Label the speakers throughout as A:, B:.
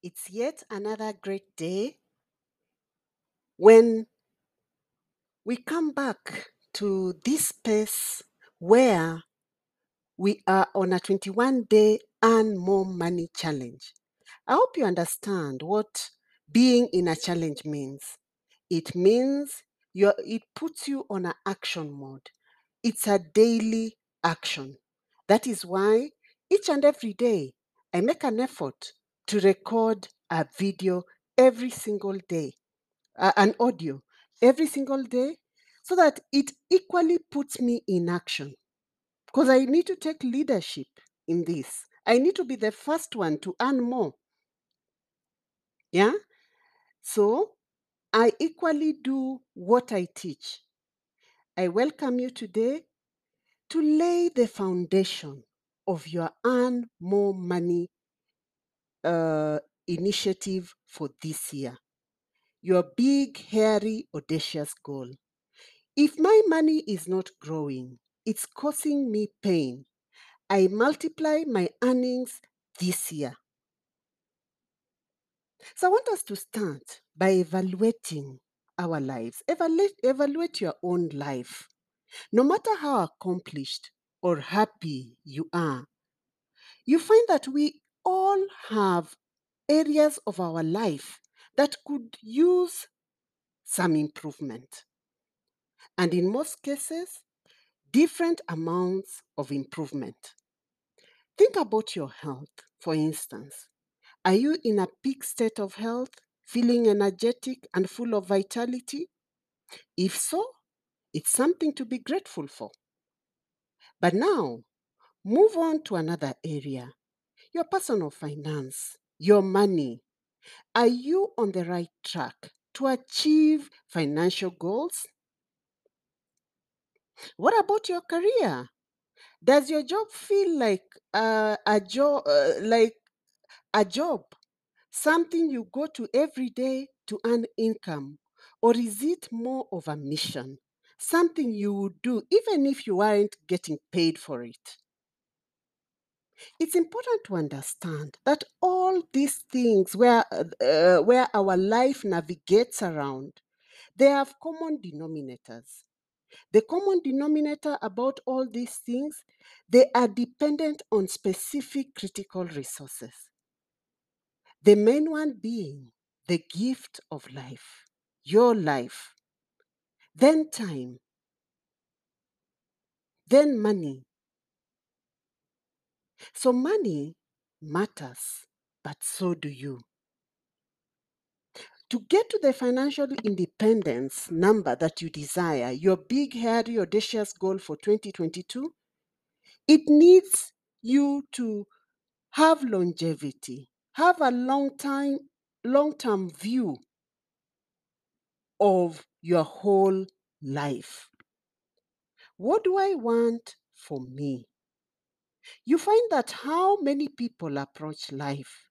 A: It's yet another great day when we come back to this space where we are on a 21 day earn more money challenge. I hope you understand what being in a challenge means. It means you it puts you on an action mode. It's a daily action. That is why each and every day I make an effort to record a video every single day, uh, an audio every single day, so that it equally puts me in action. Because I need to take leadership in this. I need to be the first one to earn more. Yeah? So I equally do what I teach. I welcome you today to lay the foundation of your earn more money uh, initiative for this year. Your big, hairy, audacious goal. If my money is not growing, it's causing me pain. I multiply my earnings this year. So I want us to start by evaluating our lives. Evaluate, evaluate your own life. No matter how accomplished or happy you are, you find that we all have areas of our life that could use some improvement. And in most cases, different amounts of improvement. Think about your health, for instance. Are you in a peak state of health, feeling energetic and full of vitality? If so, it's something to be grateful for. But now, move on to another area your personal finance, your money. Are you on the right track to achieve financial goals? What about your career? Does your job feel like uh, a job, uh, like a job, something you go to every day to earn income, or is it more of a mission, something you would do even if you aren't getting paid for it? It's important to understand that all these things where uh, where our life navigates around, they have common denominators. The common denominator about all these things, they are dependent on specific critical resources. The main one being the gift of life, your life, then time, then money. So money matters, but so do you. To get to the financial independence number that you desire, your big, hairy, audacious goal for 2022, it needs you to have longevity, have a long time, long-term view of your whole life. What do I want for me? You find that how many people approach life.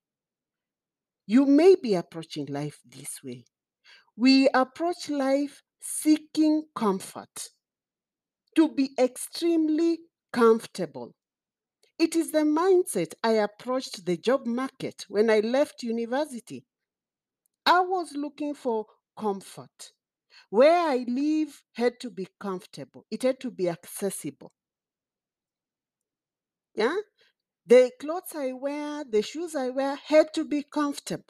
A: You may be approaching life this way. We approach life seeking comfort, to be extremely comfortable. It is the mindset I approached the job market when I left university. I was looking for comfort. Where I live had to be comfortable, it had to be accessible. Yeah? The clothes I wear, the shoes I wear had to be comfortable.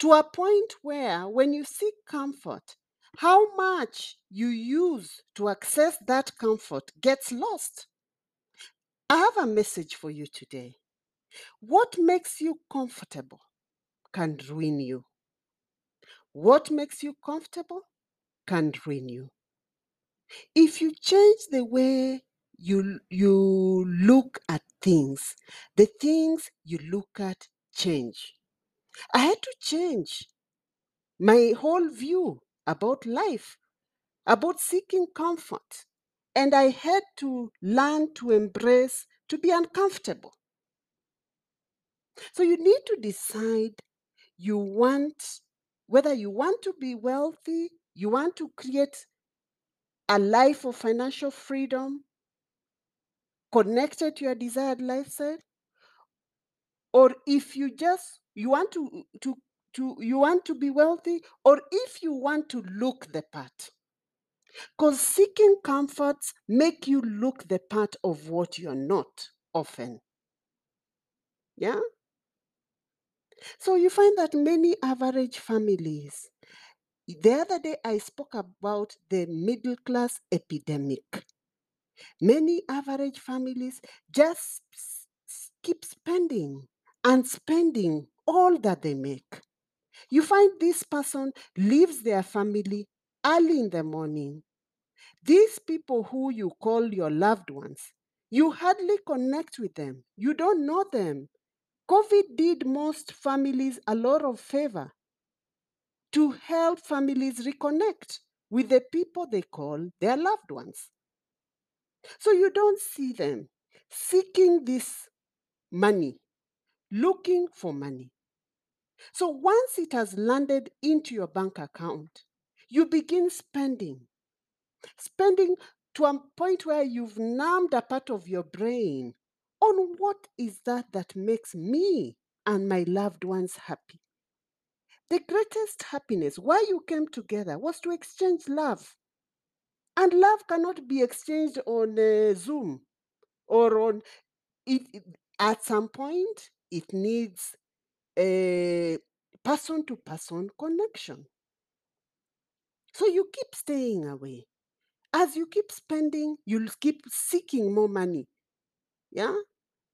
A: To a point where, when you seek comfort, how much you use to access that comfort gets lost. I have a message for you today. What makes you comfortable can ruin you. What makes you comfortable can ruin you. If you change the way you you look at things, the things you look at change. I had to change my whole view about life, about seeking comfort. And I had to learn to embrace to be uncomfortable. So you need to decide you want whether you want to be wealthy, you want to create a life of financial freedom connected to your desired lifestyle, or if you just you want to to to you want to be wealthy or if you want to look the part? Because seeking comforts make you look the part of what you're not often. Yeah? So you find that many average families the other day i spoke about the middle class epidemic many average families just keep spending and spending all that they make. You find this person leaves their family early in the morning. These people who you call your loved ones you hardly connect with them. You don't know them. Covid did most families a lot of favor to help families reconnect with the people they call their loved ones so you don't see them seeking this money looking for money so once it has landed into your bank account you begin spending spending to a point where you've numbed a part of your brain on what is that that makes me and my loved ones happy. The greatest happiness, why you came together, was to exchange love. And love cannot be exchanged on uh, Zoom or on it, it- At some point, it needs a person to person connection. So you keep staying away. As you keep spending, you'll keep seeking more money. Yeah.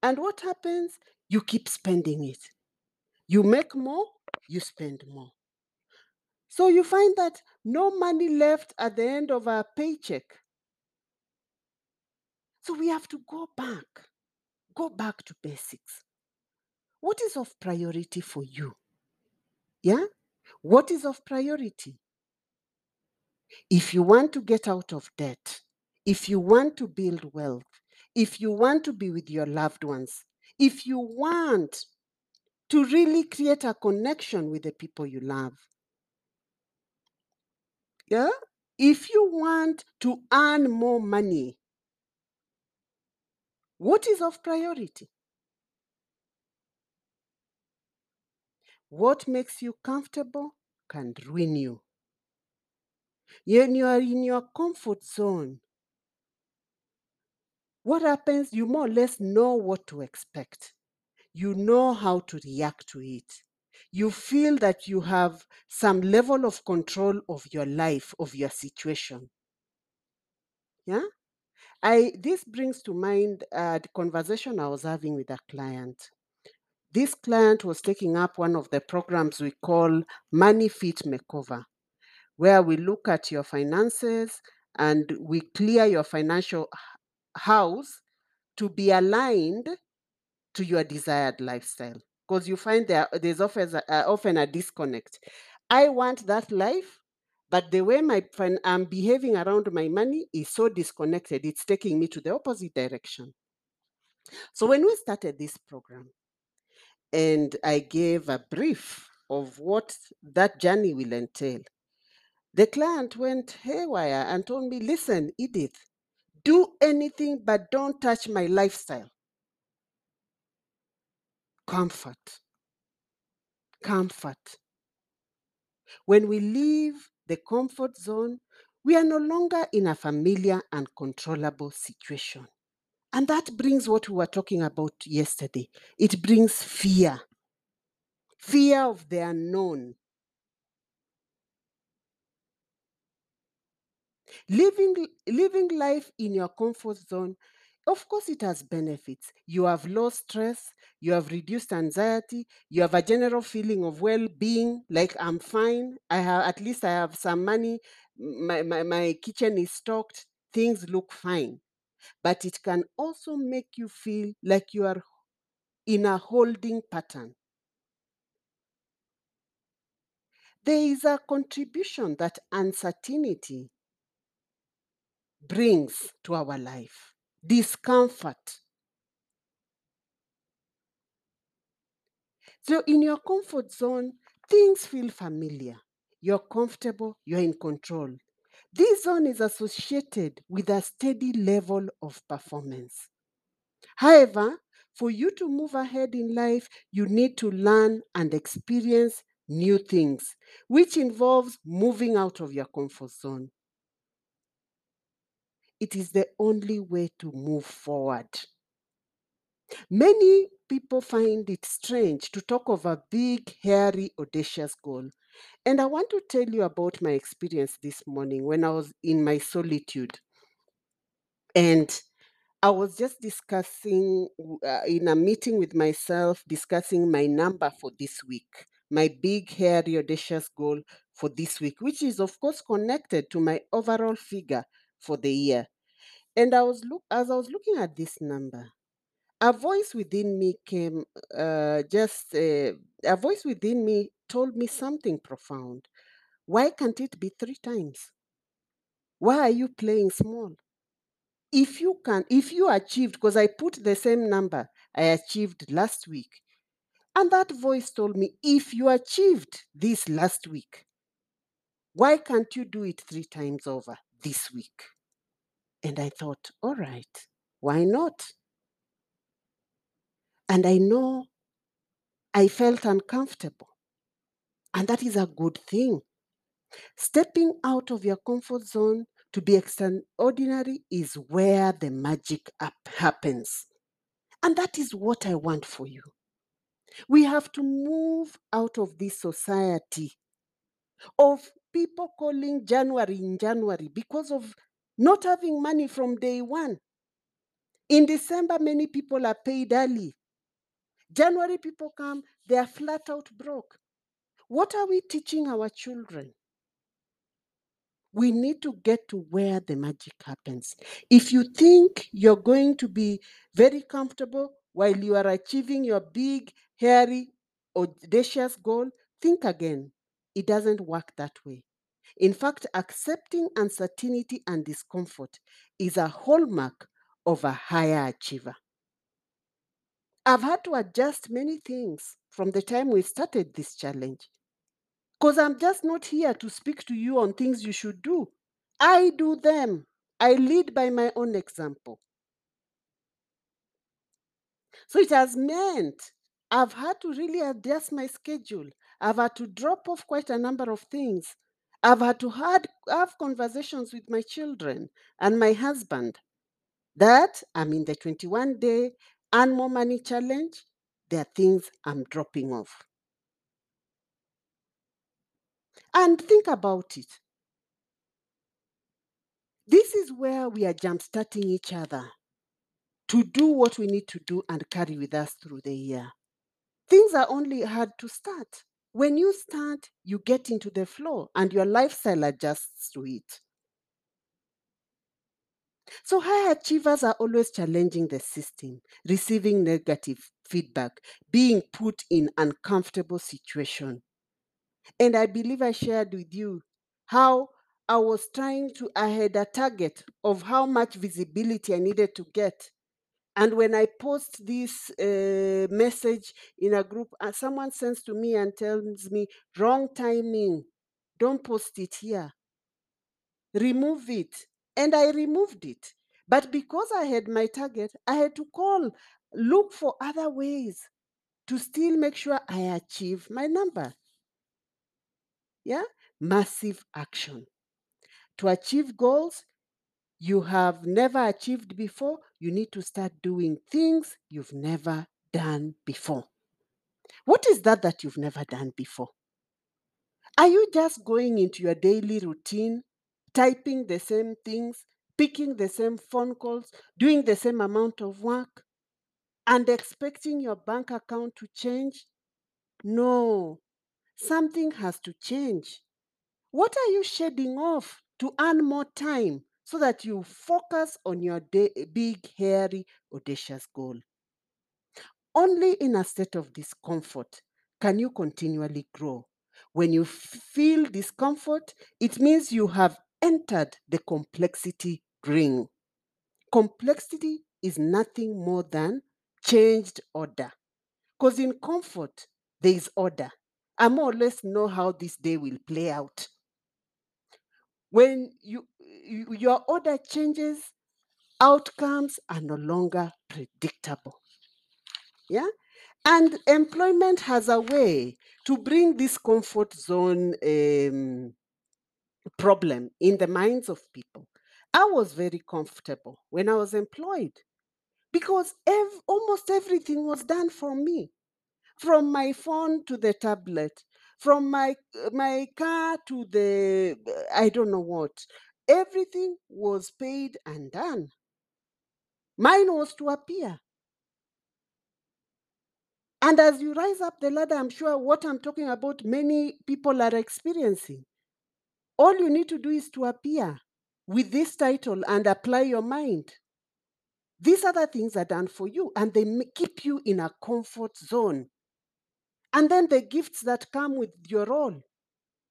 A: And what happens? You keep spending it. You make more, you spend more. So you find that no money left at the end of our paycheck. So we have to go back, go back to basics. What is of priority for you? Yeah? What is of priority? If you want to get out of debt, if you want to build wealth, if you want to be with your loved ones, if you want to really create a connection with the people you love, yeah? If you want to earn more money, what is of priority? What makes you comfortable can ruin you. When you are in your comfort zone, what happens? You more or less know what to expect. You know how to react to it. You feel that you have some level of control of your life, of your situation. Yeah? I this brings to mind uh, the conversation I was having with a client. This client was taking up one of the programs we call Money Fit Makeover, where we look at your finances and we clear your financial house to be aligned to your desired lifestyle. Because you find there there's often a, uh, often a disconnect. I want that life, but the way my fin- I'm behaving around my money is so disconnected. It's taking me to the opposite direction. So when we started this program, and I gave a brief of what that journey will entail. The client went haywire and told me, Listen, Edith, do anything but don't touch my lifestyle. Comfort. Comfort. When we leave the comfort zone, we are no longer in a familiar and controllable situation. And that brings what we were talking about yesterday. It brings fear fear of the unknown, living living life in your comfort zone of course it has benefits you have low stress you have reduced anxiety you have a general feeling of well-being like i'm fine. I have at least i have some money. My, my, my kitchen is stocked. Things look fine. But it can also make you feel like you are in a holding pattern. There is a contribution that uncertainty brings to our life. Discomfort So, in your comfort zone, things feel familiar. You're comfortable, you're in control. This zone is associated with a steady level of performance. However, for you to move ahead in life, you need to learn and experience new things, which involves moving out of your comfort zone. It is the only way to move forward. Many people find it strange to talk of a big, hairy, audacious goal. And I want to tell you about my experience this morning when I was in my solitude. And I was just discussing uh, in a meeting with myself, discussing my number for this week, my big, hairy, audacious goal for this week, which is, of course, connected to my overall figure for the year. And I was look as I was looking at this number, a voice within me came uh, just uh, a voice within me told me something profound. Why can't it be three times? Why are you playing small? If you can, if you achieved, because I put the same number I achieved last week, and that voice told me, if you achieved this last week, why can't you do it three times over this week? And I thought, all right, why not? And I know I felt uncomfortable. And that is a good thing. Stepping out of your comfort zone to be extraordinary is where the magic happens. And that is what I want for you. We have to move out of this society of people calling January in January because of not having money from day one. In December, many people are paid early. January, people come, they are flat out broke. What are we teaching our children? We need to get to where the magic happens. If you think you're going to be very comfortable while you are achieving your big, hairy, audacious goal, think again. It doesn't work that way. In fact, accepting uncertainty and discomfort is a hallmark of a higher achiever. I've had to adjust many things from the time we started this challenge. Because I'm just not here to speak to you on things you should do. I do them. I lead by my own example. So it has meant I've had to really adjust my schedule. I've had to drop off quite a number of things. I've had to had, have conversations with my children and my husband that I'm in the 21 day earn more money challenge. There are things I'm dropping off. And think about it. This is where we are jumpstarting each other to do what we need to do and carry with us through the year. Things are only hard to start. When you start, you get into the flow and your lifestyle adjusts to it. So, high achievers are always challenging the system, receiving negative feedback, being put in uncomfortable situation. And I believe I shared with you how I was trying to, I had a target of how much visibility I needed to get. And when I post this uh, message in a group, uh, someone sends to me and tells me, wrong timing, don't post it here, remove it. And I removed it. But because I had my target, I had to call, look for other ways to still make sure I achieve my number. Yeah, massive action. To achieve goals you have never achieved before, you need to start doing things you've never done before. What is that that you've never done before? Are you just going into your daily routine, typing the same things, picking the same phone calls, doing the same amount of work, and expecting your bank account to change? No, something has to change. What are you shedding off to earn more time so that you focus on your big, hairy, audacious goal? Only in a state of discomfort can you continually grow. When you feel discomfort, it means you have entered the complexity ring. Complexity is nothing more than changed order. Because in comfort, there is order. I more or less know how this day will play out. When you, you your order changes, outcomes are no longer predictable. Yeah. And employment has a way to bring this comfort zone um, problem in the minds of people. I was very comfortable when I was employed because ev- almost everything was done for me. From my phone to the tablet from my uh, my car to the uh, i don't know what everything was paid and done. Mine was to appear. And as you rise up the ladder i'm sure what i'm talking about many people are experiencing all you need to do is to appear with this title and apply your mind. These other things are done for you and they keep you in a comfort zone. And then the gifts that come with your role.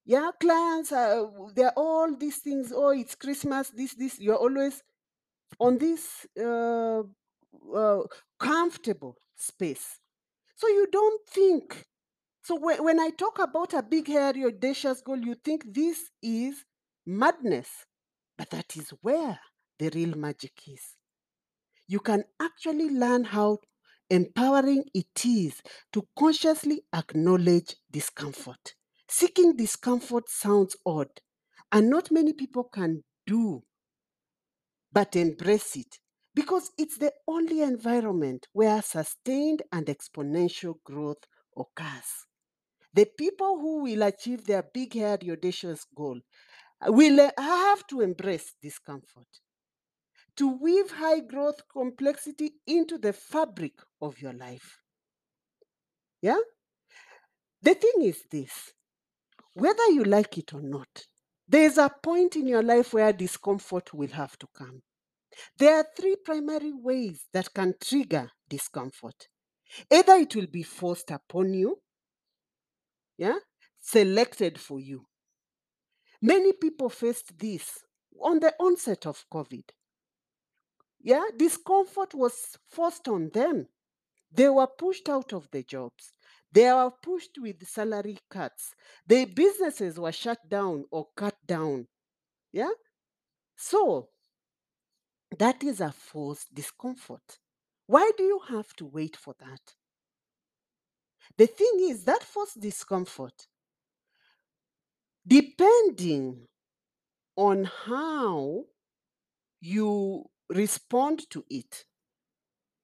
A: Yeah clients are they're all these things oh it's christmas this this you're always on this uh, uh, comfortable space. So you don't think so when, when i talk about a big hairy audacious goal you think this is madness but that is where the real magic is you can actually learn how empowering it is to consciously acknowledge discomfort. Seeking discomfort sounds odd, and not many people can do but embrace it because it's the only environment where sustained and exponential growth occurs. The people who will achieve their big hairy audacious goal will uh, have to embrace discomfort to weave high growth complexity into the fabric of your life. Yeah? The thing is this whether you like it or not, there's a point in your life where discomfort will have to come. There are three primary ways that can trigger discomfort. Either it will be forced upon you, yeah, selected for you. Many people faced this on the onset of COVID. Yeah, discomfort was forced on them. They were pushed out of the jobs. They were pushed with salary cuts. Their businesses were shut down or cut down. Yeah. So that is a forced discomfort. Why do you have to wait for that? The thing is that forced discomfort, depending on how you respond to it,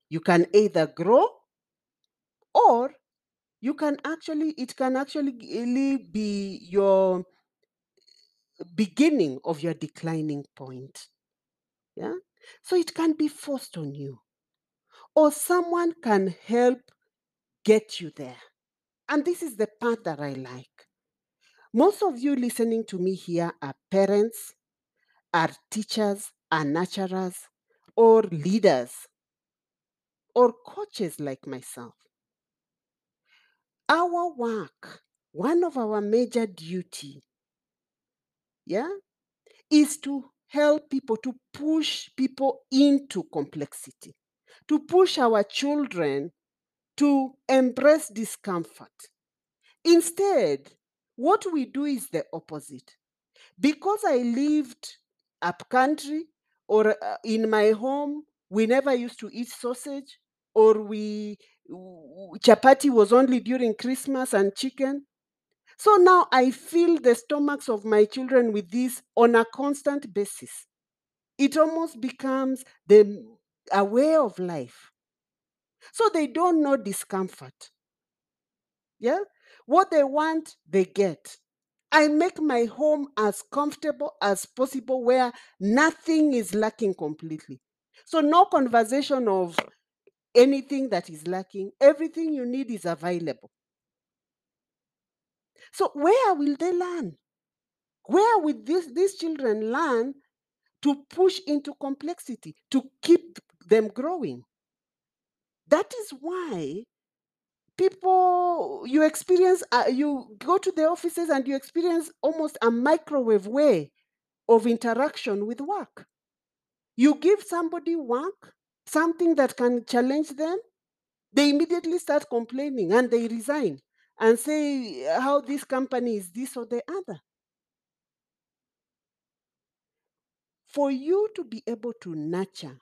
A: you can either grow or you can actually, it can actually be your beginning of your declining point. Yeah. So it can be forced on you, or someone can help get you there. And this is the part that I like. Most of you listening to me here are parents, are teachers, are nurturers, or leaders, or coaches like myself. Our work, one of our major duty, yeah, is to help people, to push people into complexity, to push our children to embrace discomfort. Instead, what we do is the opposite. Because I lived up country or uh, in my home, we never used to eat sausage, or we chapati was only during Christmas and chicken. So now I fill the stomachs of my children with this on a constant basis. It almost becomes the a way of life. So they don't know discomfort. Yeah? What they want, they get. I make my home as comfortable as possible where nothing is lacking completely. So, no conversation of anything that is lacking. Everything you need is available. So, where will they learn? Where will this, these children learn to push into complexity, to keep them growing? That is why people you experience uh, you go to the offices and you experience almost a microwave way of interaction with work. You give somebody work something that can challenge them they immediately start complaining and they resign and say how this company is this or the other. For you to be able to nurture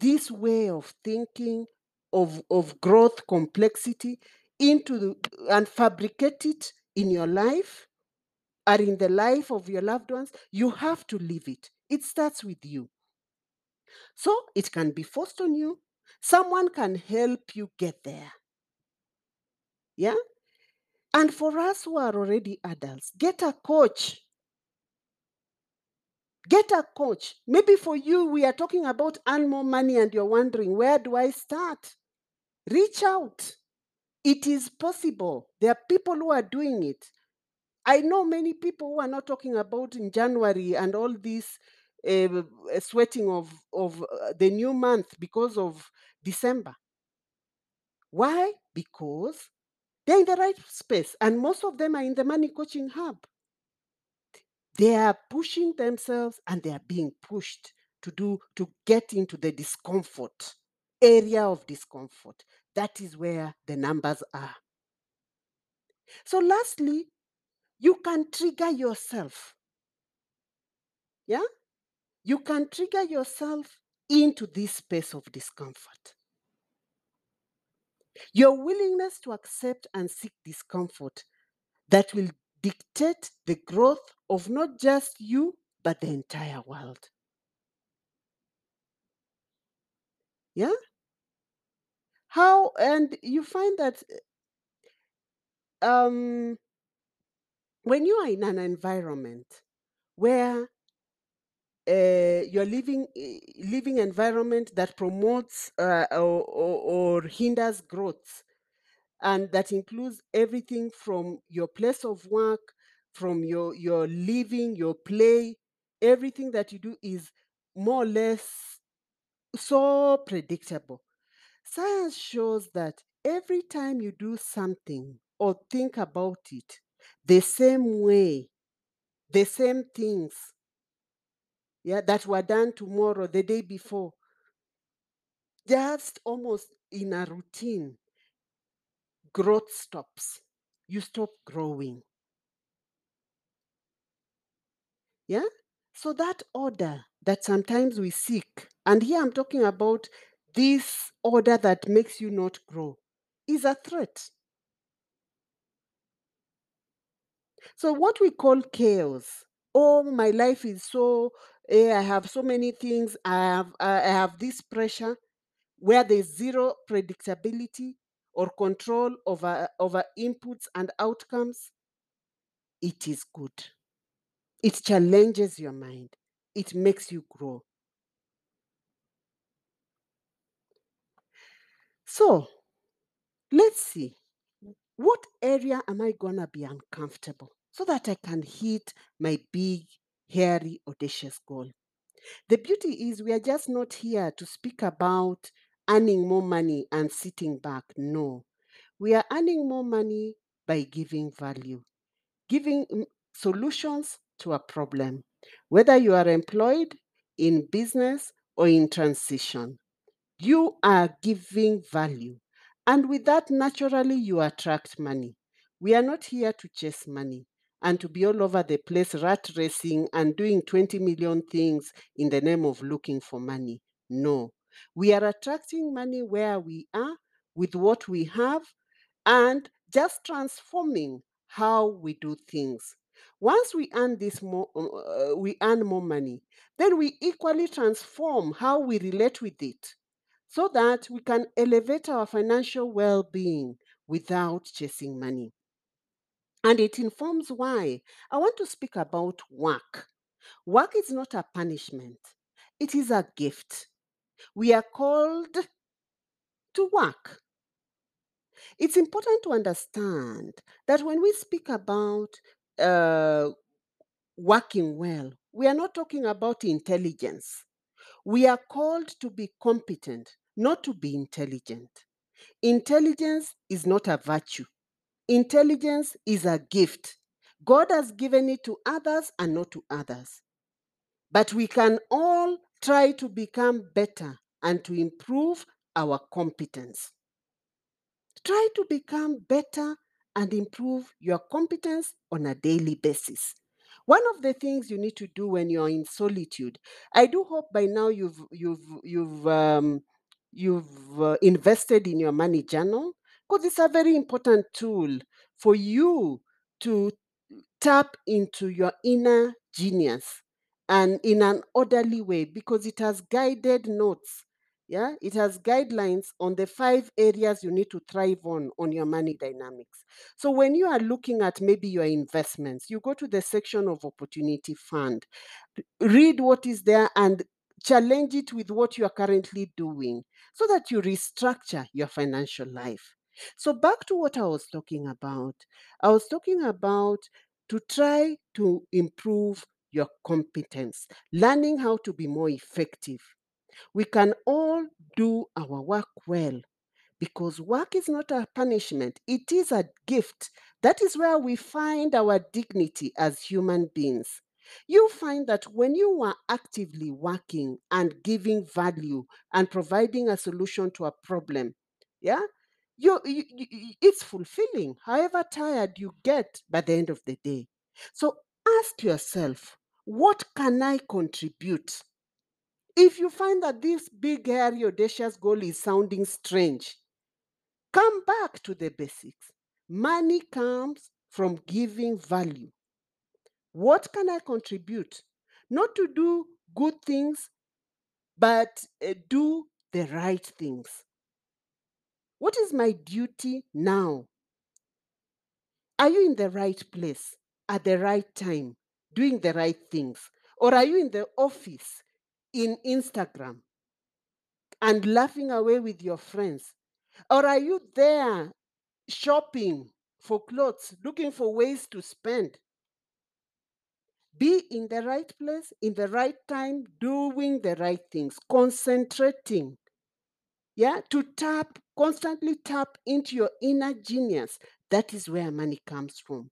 A: this way of thinking of, of growth complexity into the, and fabricate it in your life or in the life of your loved ones, you have to live it. It starts with you. So it can be forced on you. Someone can help you get there. Yeah? And for us who are already adults, get a coach. Get a coach. Maybe for you, we are talking about earn more money and you're wondering, where do I start? Reach out. It is possible. There are people who are doing it. I know many people who are not talking about in January and all this uh, sweating of, of uh, the new month because of December. Why? Because they're in the right space, and most of them are in the money coaching hub. They are pushing themselves and they are being pushed to do to get into the discomfort area of discomfort. That is where the numbers are. So, lastly, you can trigger yourself. Yeah? You can trigger yourself into this space of discomfort. Your willingness to accept and seek discomfort that will dictate the growth of not just you, but the entire world. Yeah? How, and you find that um, when you are in an environment where uh, you're living eh, living environment that promotes uh, or, or, or hinders growth and that includes everything from your place of work from your your living your play everything that you do is more or less so predictable. Science shows that every time you do something or think about it the same way the same things yeah that were done tomorrow the day before just almost in a routine growth stops. You stop growing. Yeah? So that order that sometimes we seek and here i'm talking about this order that makes you not grow is a threat. So what we call chaos oh my life is so eh, i have so many things i have i have this pressure where there's zero predictability or control over over inputs and outcomes it is good. It challenges your mind. It makes you grow. So let's see. What area am i gonna be uncomfortable so that i can hit my big hairy audacious goal? The beauty is we are just not here to speak about earning more money and sitting back no we are earning more money by giving value giving mm, solutions to a problem, whether you are employed in business or in transition. You are giving value. And with that, naturally, you attract money. We are not here to chase money and to be all over the place, rat racing and doing 20 million things in the name of looking for money. No. We are attracting money where we are with what we have and just transforming how we do things. Once we earn this more, uh, we earn more money, then we equally transform how we relate with it so that we can elevate our financial well being without chasing money. And it informs why I want to speak about work. Work is not a punishment, it is a gift. We are called to work. It's important to understand that when we speak about uh, working well, we are not talking about intelligence. We are called to be competent, not to be intelligent. Intelligence is not a virtue, intelligence is a gift. God has given it to others and not to others. But we can all try to become better and to improve our competence. Try to become better and improve your competence on a daily basis. One of the things you need to do when you're in solitude, I do hope by now you've you've you've um, you've uh, invested in your money journal because it's a very important tool for you to tap into your inner genius and in an orderly way because it has guided notes yeah? It has guidelines on the five areas you need to thrive on on your money dynamics. So when you are looking at maybe your investments you go to the section of opportunity fund. Read what is there and challenge it with what you are currently doing so that you restructure your financial life. So back to what i was talking about. I was talking about to try to improve your competence, learning how to be more effective. We can all do our work well because work is not a punishment, it is a gift. That is where we find our dignity as human beings. You find that when you are actively working and giving value and providing a solution to a problem, yeah, you, you, you, it's fulfilling, however tired you get by the end of the day. So ask yourself, what can I contribute? If you find that this big, hairy, audacious goal is sounding strange, come back to the basics. Money comes from giving value. What can I contribute? Not to do good things, but uh, do the right things. What is my duty now? Are you in the right place at the right time, doing the right things? Or are you in the office, in Instagram, and laughing away with your friends? Or are you there shopping for clothes, looking for ways to spend? Be in the right place, in the right time, doing the right things, concentrating. Yeah, to tap, constantly tap into your inner genius. That is where money comes from.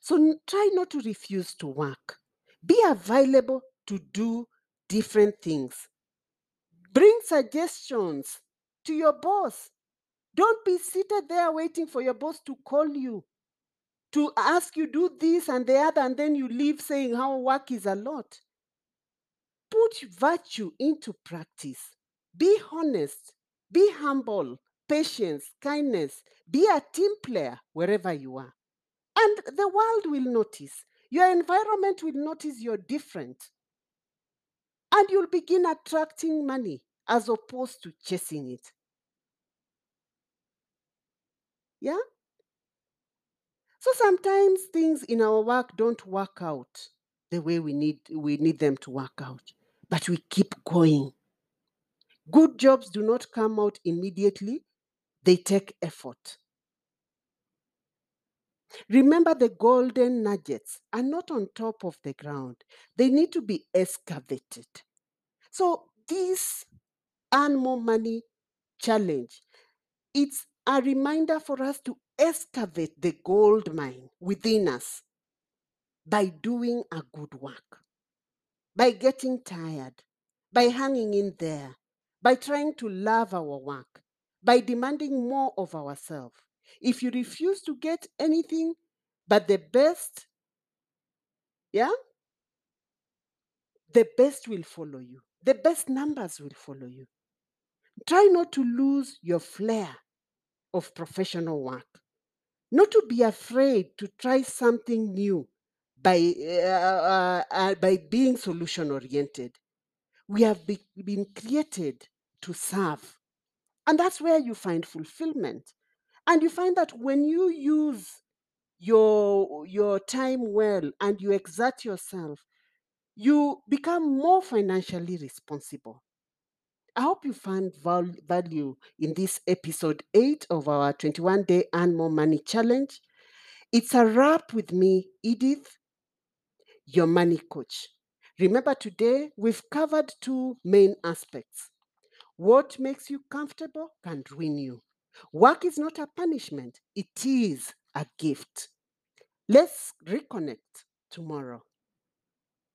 A: So n- try not to refuse to work. Be available to do different things. Bring suggestions to your boss. Don't be seated there waiting for your boss to call you, to ask you do this and the other, and then you leave saying how work is a lot. Put virtue into practice. Be honest. Be humble. Patience, kindness. Be a team player wherever you are. And the world will notice. Your environment will notice you're different. And you'll begin attracting money as opposed to chasing it. Yeah? So sometimes things in our work don't work out the way we need we need them to work out. But we keep going. Good jobs do not come out immediately. They take effort. Remember, the golden nuggets are not on top of the ground, they need to be excavated. So, this Earn More Money challenge, it's a reminder for us to excavate the gold mine within us by doing a good work, by getting tired, by hanging in there, by trying to love our work, by demanding more of ourselves. If you refuse to get anything but the best, yeah, the best will follow you. The best numbers will follow you. Try not to lose your flair of professional work, not to be afraid to try something new by, uh, uh, by being solution oriented. We have be- been created to serve. And that's where you find fulfillment. And you find that when you use your your time well and you exert yourself you become more financially responsible. I hope you found val- value in this episode 8 of our 21 day earn more money challenge. It's a wrap with me edith your money coach. Remember today we've covered two main aspects. What makes you comfortable can ruin you work is not a punishment it is a gift Let's reconnect tomorrow.